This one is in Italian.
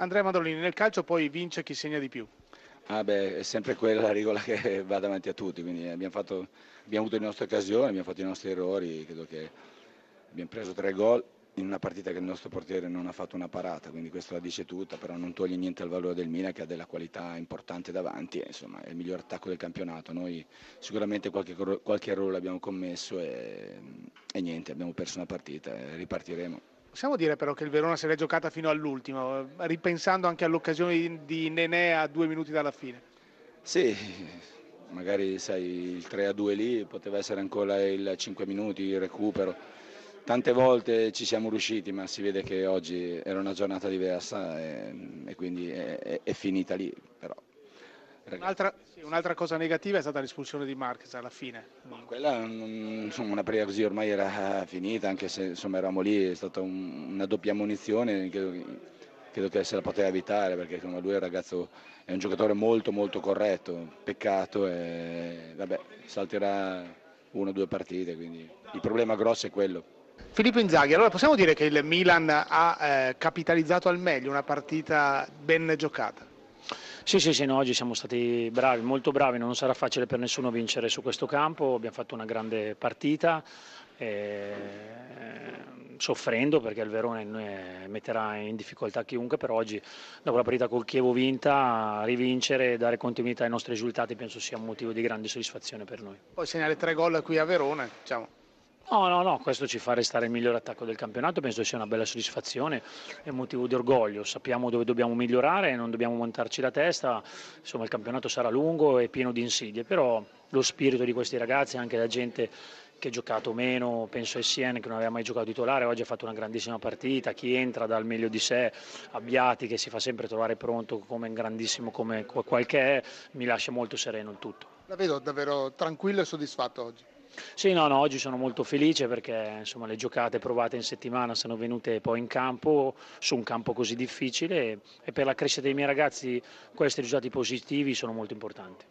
Andrea Madolini, nel calcio poi vince chi segna di più. Ah beh, è sempre quella la regola che va davanti a tutti, quindi abbiamo, fatto, abbiamo avuto le nostre occasioni, abbiamo fatto i nostri errori, credo che abbiamo preso tre gol in una partita che il nostro portiere non ha fatto una parata, quindi questo la dice tutta, però non toglie niente al valore del Mina che ha della qualità importante davanti, e, insomma è il miglior attacco del campionato, noi sicuramente qualche, qualche errore l'abbiamo commesso e, e, niente, abbiamo perso una partita e ripartiremo. Possiamo dire però che il Verona se l'è giocata fino all'ultimo, ripensando anche all'occasione di Nenè a due minuti dalla fine? Sì, magari sai, il 3-2 lì poteva essere ancora il 5 minuti, il recupero tante volte ci siamo riusciti, ma si vede che oggi era una giornata diversa e, e quindi è, è, è, finita lì. Un'altra, sì, un'altra, cosa negativa è stata l'espulsione di Marquez alla fine. Ma quella, insomma, una prega così ormai era finita, anche se insomma, eravamo lì, è stata un, una doppia munizione, credo, credo, che se la poteva evitare perché insomma, lui è un ragazzo, è un giocatore molto molto corretto, peccato e vabbè, salterà una o due partite, quindi il problema grosso è quello. Filippo Inzaghi, allora possiamo dire che il Milan ha eh, capitalizzato al meglio una partita ben giocata? Sì, sì, sì, no, oggi siamo stati bravi, molto bravi, non sarà facile per nessuno vincere su questo campo, abbiamo fatto una grande partita, eh, soffrendo perché il Verone metterà in difficoltà chiunque, però oggi dopo la partita col Chievo vinta, rivincere e dare continuità ai nostri risultati penso sia un motivo di grande soddisfazione per noi. Poi segnare tre gol qui a Verona, diciamo. No, no, no, questo ci fa restare il miglior attacco del campionato, penso sia una bella soddisfazione, un motivo di orgoglio, sappiamo dove dobbiamo migliorare, non dobbiamo montarci la testa, insomma il campionato sarà lungo e pieno di insidie, però lo spirito di questi ragazzi, anche da gente che ha giocato meno, penso a Essien che non aveva mai giocato titolare, oggi ha fatto una grandissima partita, chi entra dal meglio di sé, Abbiati che si fa sempre trovare pronto come grandissimo come qual che è, mi lascia molto sereno il tutto. La vedo davvero tranquillo e soddisfatto oggi. Sì, no, no, oggi sono molto felice perché insomma, le giocate provate in settimana sono venute poi in campo, su un campo così difficile e per la crescita dei miei ragazzi questi risultati positivi sono molto importanti.